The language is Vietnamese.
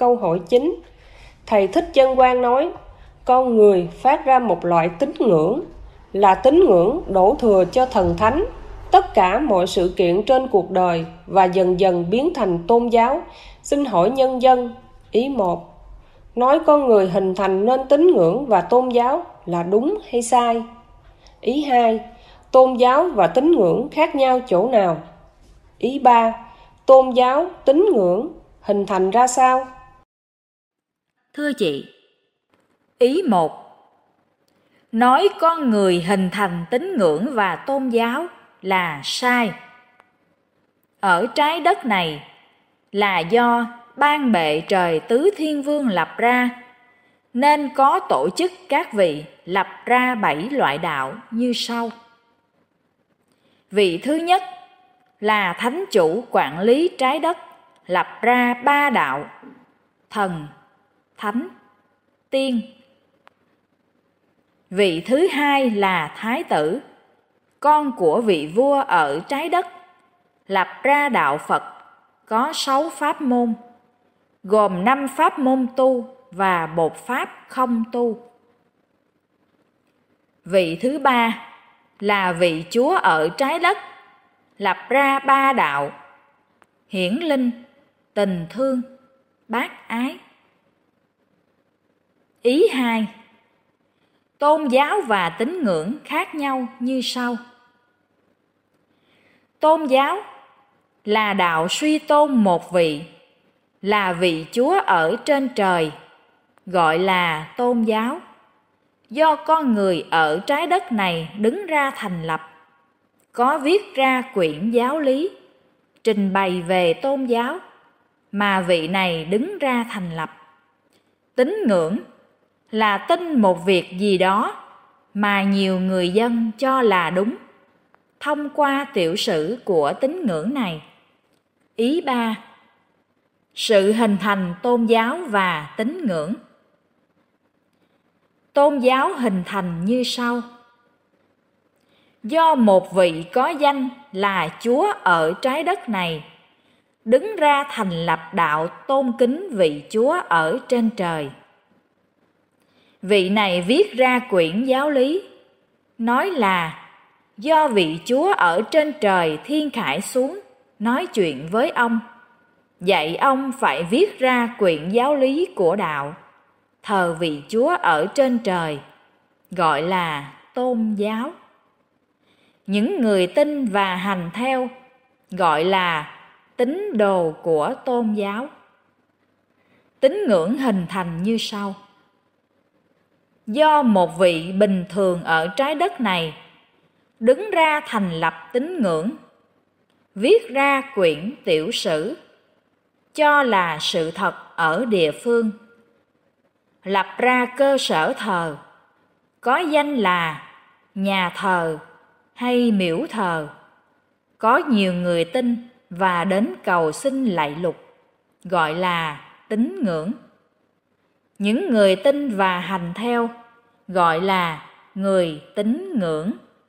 câu hỏi chính. Thầy Thích Chân Quang nói, con người phát ra một loại tín ngưỡng, là tín ngưỡng đổ thừa cho thần thánh. Tất cả mọi sự kiện trên cuộc đời và dần dần biến thành tôn giáo. Xin hỏi nhân dân, ý một, nói con người hình thành nên tín ngưỡng và tôn giáo là đúng hay sai? Ý hai, tôn giáo và tín ngưỡng khác nhau chỗ nào? Ý ba, tôn giáo, tín ngưỡng hình thành ra sao? Thưa chị, ý một Nói con người hình thành tín ngưỡng và tôn giáo là sai. Ở trái đất này là do ban bệ trời tứ thiên vương lập ra nên có tổ chức các vị lập ra bảy loại đạo như sau. Vị thứ nhất là thánh chủ quản lý trái đất lập ra ba đạo thần thánh. Tiên. Vị thứ hai là thái tử. Con của vị vua ở trái đất. Lập ra đạo phật. Có sáu pháp môn. Gồm năm pháp môn tu và một pháp không tu. Vị thứ ba là vị chúa ở trái đất. Lập ra ba đạo. Hiển linh, tình thương, bác ái ý hai, tôn giáo và tín ngưỡng khác nhau như sau. Tôn giáo là đạo suy tôn một vị, là vị chúa ở trên trời, gọi là tôn giáo. Do con người ở trái đất này đứng ra thành lập, có viết ra quyển giáo lý, trình bày về tôn giáo, mà vị này đứng ra thành lập. Tín ngưỡng là tin một việc gì đó mà nhiều người dân cho là đúng. Thông qua tiểu sử của tín ngưỡng này. Ý ba, sự hình thành tôn giáo và tín ngưỡng. Tôn giáo hình thành như sau. Do một vị có danh là chúa ở trái đất này, đứng ra thành lập đạo tôn kính vị chúa ở trên trời vị này viết ra quyển giáo lý. Nói là, do vị chúa ở trên trời thiên khải xuống, nói chuyện với ông. Dạy ông phải viết ra quyển giáo lý của đạo. Thờ vị chúa ở trên trời, gọi là tôn giáo. Những người tin và hành theo, gọi là tín đồ của tôn giáo. Tín ngưỡng hình thành như sau do một vị bình thường ở trái đất này, đứng ra thành lập tín ngưỡng, viết ra quyển tiểu sử, cho là sự thật ở địa phương. Lập ra cơ sở thờ, có danh là nhà thờ hay miễu thờ. Có nhiều người tin và đến cầu xin lạy lục, gọi là tín ngưỡng. Những người tin và hành theo gọi là người tín ngưỡng.